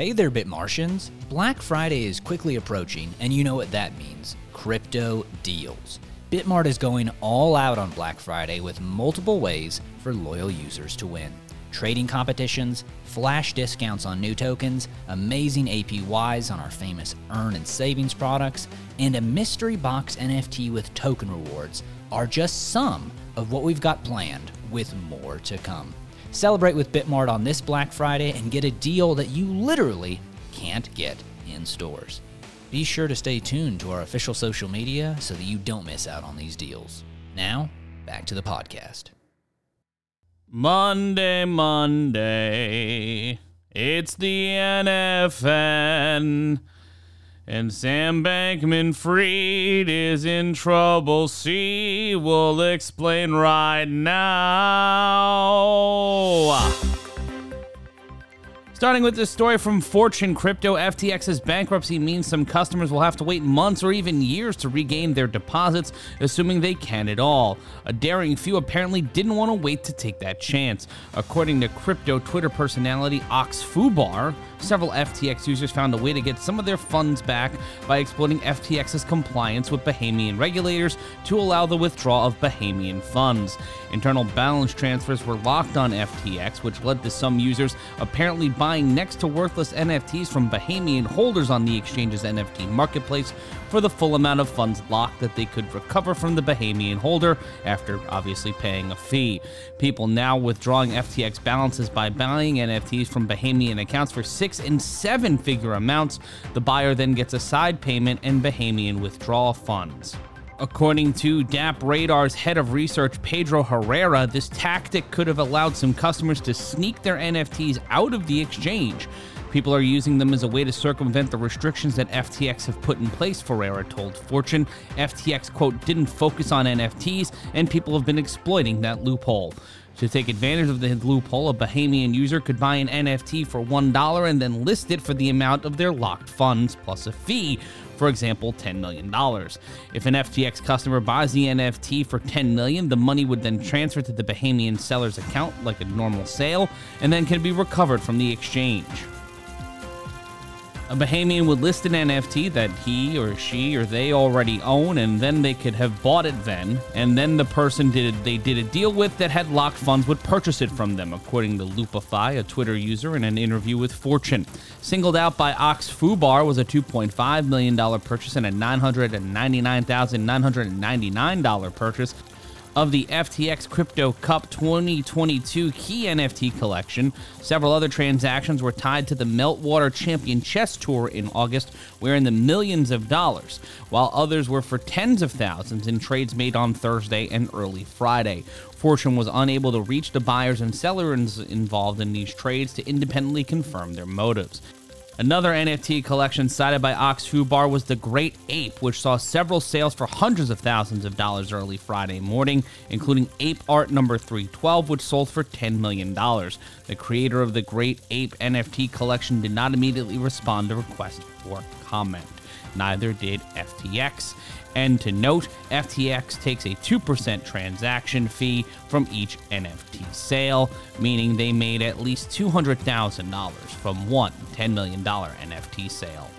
Hey there, Bitmartians! Black Friday is quickly approaching, and you know what that means crypto deals. Bitmart is going all out on Black Friday with multiple ways for loyal users to win. Trading competitions, flash discounts on new tokens, amazing APYs on our famous earn and savings products, and a mystery box NFT with token rewards are just some of what we've got planned, with more to come. Celebrate with Bitmart on this Black Friday and get a deal that you literally can't get in stores. Be sure to stay tuned to our official social media so that you don't miss out on these deals. Now, back to the podcast. Monday, Monday. It's the NFN. And Sam Bankman Fried is in trouble. See, we'll explain right now. Starting with this story from Fortune Crypto, FTX's bankruptcy means some customers will have to wait months or even years to regain their deposits, assuming they can at all. A daring few apparently didn't want to wait to take that chance. According to crypto Twitter personality Ox Fubar, several FTX users found a way to get some of their funds back by exploiting FTX's compliance with Bahamian regulators to allow the withdrawal of Bahamian funds. Internal balance transfers were locked on FTX, which led to some users apparently buying next to worthless NFTs from Bahamian holders on the exchange's NFT marketplace for the full amount of funds locked that they could recover from the Bahamian holder after obviously paying a fee. People now withdrawing FTX balances by buying NFTs from Bahamian accounts for six and seven figure amounts. The buyer then gets a side payment and Bahamian withdrawal funds. According to DApp Radar's head of research, Pedro Herrera, this tactic could have allowed some customers to sneak their NFTs out of the exchange. People are using them as a way to circumvent the restrictions that FTX have put in place, Herrera told Fortune. FTX, quote, didn't focus on NFTs, and people have been exploiting that loophole. To take advantage of the loophole, a Bahamian user could buy an NFT for $1 and then list it for the amount of their locked funds plus a fee for example, $10 million. If an FTX customer buys the NFT for 10 million, the money would then transfer to the Bahamian seller's account like a normal sale and then can be recovered from the exchange. A Bahamian would list an NFT that he or she or they already own, and then they could have bought it then, and then the person did they did a deal with that had locked funds would purchase it from them, according to Loopify, a Twitter user, in an interview with Fortune. Singled out by Ox Fubar was a $2.5 million purchase and a $999,999 purchase of the FTX Crypto Cup 2022 key NFT collection. Several other transactions were tied to the Meltwater Champion Chess Tour in August, where in the millions of dollars, while others were for tens of thousands in trades made on Thursday and early Friday. Fortune was unable to reach the buyers and sellers involved in these trades to independently confirm their motives. Another NFT collection cited by Ox Fubar was the Great Ape, which saw several sales for hundreds of thousands of dollars early Friday morning, including Ape Art number 312, which sold for $10 million. The creator of the Great Ape NFT collection did not immediately respond to requests for comment. Neither did FTX. And to note, FTX takes a 2% transaction fee from each NFT sale, meaning they made at least $200,000 from one $10 million NFT sale.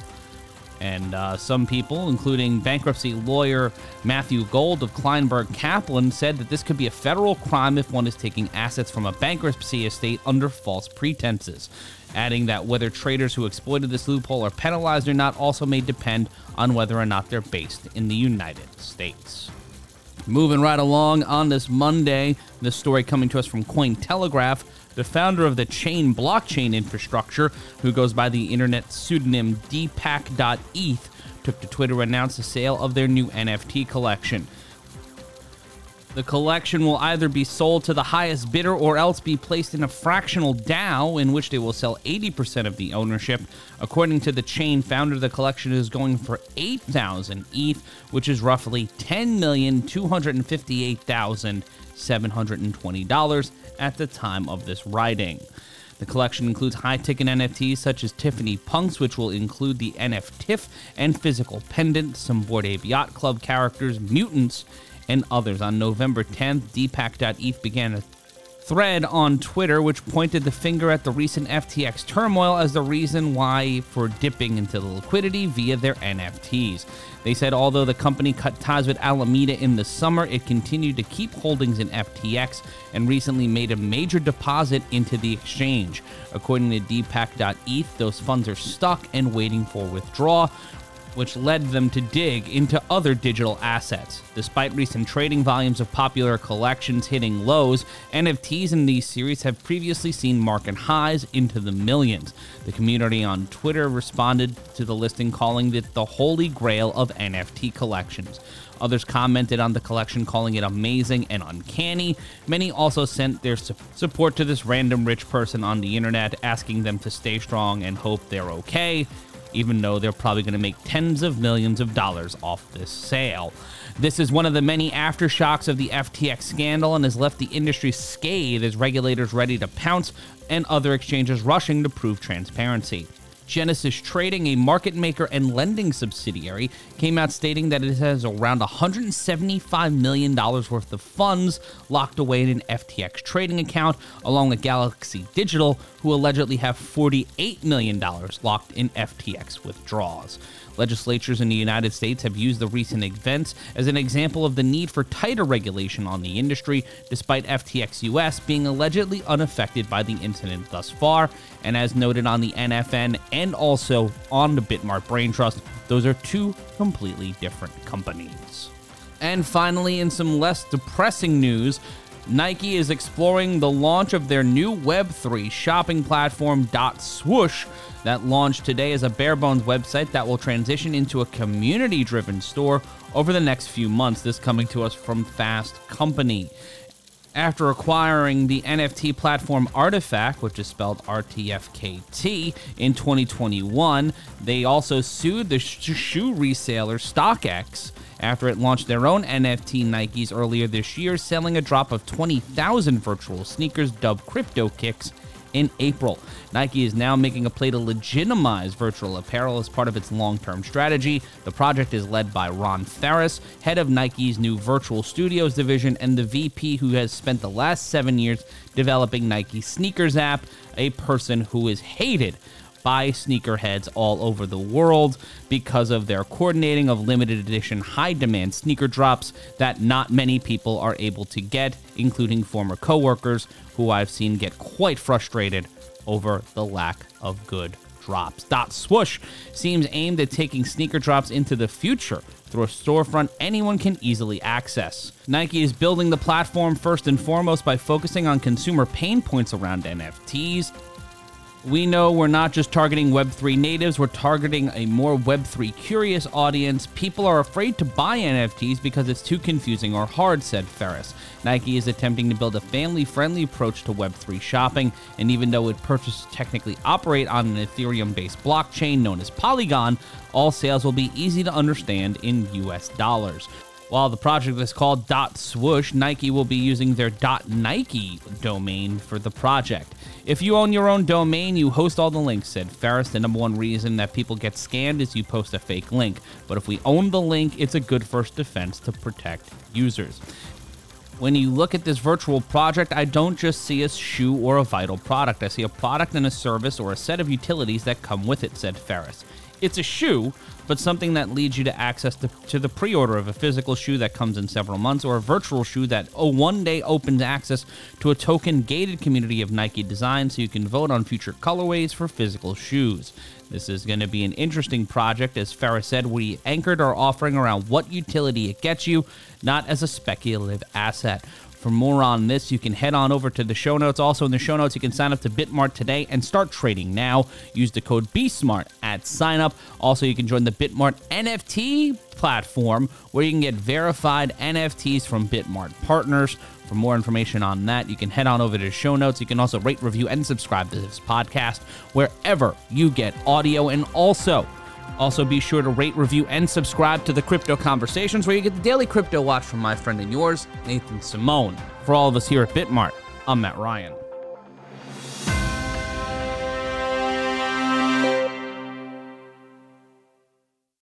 And uh, some people, including bankruptcy lawyer Matthew Gold of Kleinberg Kaplan, said that this could be a federal crime if one is taking assets from a bankruptcy estate under false pretenses adding that whether traders who exploited this loophole are penalized or not also may depend on whether or not they're based in the United States. Moving right along on this Monday, this story coming to us from Cointelegraph. The founder of the chain blockchain infrastructure, who goes by the internet pseudonym Deepak.eth, took to Twitter to announce the sale of their new NFT collection. The collection will either be sold to the highest bidder or else be placed in a fractional DAO in which they will sell 80% of the ownership. According to the chain founder, the collection is going for 8,000 ETH, which is roughly $10,258,720 at the time of this writing. The collection includes high ticket NFTs such as Tiffany Punks, which will include the NFTiff and physical pendant, some Bored Ape Yacht Club characters, mutants, and others. On November 10th, Deepak.eth began a thread on Twitter, which pointed the finger at the recent FTX turmoil as the reason why for dipping into the liquidity via their NFTs. They said although the company cut ties with Alameda in the summer, it continued to keep holdings in FTX and recently made a major deposit into the exchange. According to Deepak.eth, those funds are stuck and waiting for withdrawal, which led them to dig into other digital assets. Despite recent trading volumes of popular collections hitting lows, NFTs in these series have previously seen market highs into the millions. The community on Twitter responded to the listing, calling it the holy grail of NFT collections. Others commented on the collection, calling it amazing and uncanny. Many also sent their su- support to this random rich person on the internet, asking them to stay strong and hope they're okay even though they're probably going to make tens of millions of dollars off this sale. This is one of the many aftershocks of the FTX scandal and has left the industry scathed as regulators ready to pounce and other exchanges rushing to prove transparency. Genesis Trading, a market maker and lending subsidiary, came out stating that it has around $175 million worth of funds locked away in an FTX trading account, along with Galaxy Digital, who allegedly have $48 million locked in FTX withdrawals. Legislatures in the United States have used the recent events as an example of the need for tighter regulation on the industry, despite FTX US being allegedly unaffected by the incident thus far. And as noted on the NFN and also on the Bitmart Brain Trust, those are two completely different companies. And finally, in some less depressing news, Nike is exploring the launch of their new Web3 shopping platform, Swoosh, that launched today as a bare bones website that will transition into a community driven store over the next few months. This coming to us from Fast Company. After acquiring the NFT platform Artifact, which is spelled RTFKT, in 2021, they also sued the shoe reseller StockX after it launched their own NFT Nikes earlier this year, selling a drop of 20,000 virtual sneakers dubbed Crypto Kicks in April. Nike is now making a play to legitimize virtual apparel as part of its long term strategy. The project is led by Ron Faris, head of Nike's new Virtual Studios division, and the VP who has spent the last seven years developing Nike Sneakers app, a person who is hated by sneakerheads all over the world because of their coordinating of limited edition high demand sneaker drops that not many people are able to get, including former coworkers who I've seen get quite frustrated over the lack of good drops. Dot Swoosh seems aimed at taking sneaker drops into the future through a storefront anyone can easily access. Nike is building the platform first and foremost by focusing on consumer pain points around NFTs, we know we're not just targeting Web3 natives, we're targeting a more Web3 curious audience. People are afraid to buy NFTs because it's too confusing or hard, said Faris. Nike is attempting to build a family friendly approach to Web3 shopping, and even though its purchases technically operate on an Ethereum based blockchain known as Polygon, all sales will be easy to understand in US dollars. While the project is called Dot .swoosh, Nike will be using their Dot .nike domain for the project. If you own your own domain, you host all the links, said Faris. The number one reason that people get scammed is you post a fake link. But if we own the link, it's a good first defense to protect users. When you look at this virtual project, I don't just see a shoe or a vital product. I see a product and a service or a set of utilities that come with it, said Faris. It's a shoe, but something that leads you to access the, to the pre-order of a physical shoe that comes in several months or a virtual shoe that oh, one day opens access to a token gated community of Nike design so you can vote on future colorways for physical shoes. This is going to be an interesting project. As Faris said, we anchored our offering around what utility it gets you, not as a speculative asset. For more on this, you can head on over to the show notes. Also, in the show notes, you can sign up to Bitmart today and start trading now. Use the code BSMART at sign up. Also, you can join the Bitmart NFT platform where you can get verified NFTs from Bitmart partners. For more information on that, you can head on over to show notes. You can also rate, review, and subscribe to this podcast wherever you get audio. And also, also, be sure to rate, review, and subscribe to the Crypto Conversations, where you get the daily crypto watch from my friend and yours, Nathan Simone. For all of us here at Bitmart, I'm Matt Ryan.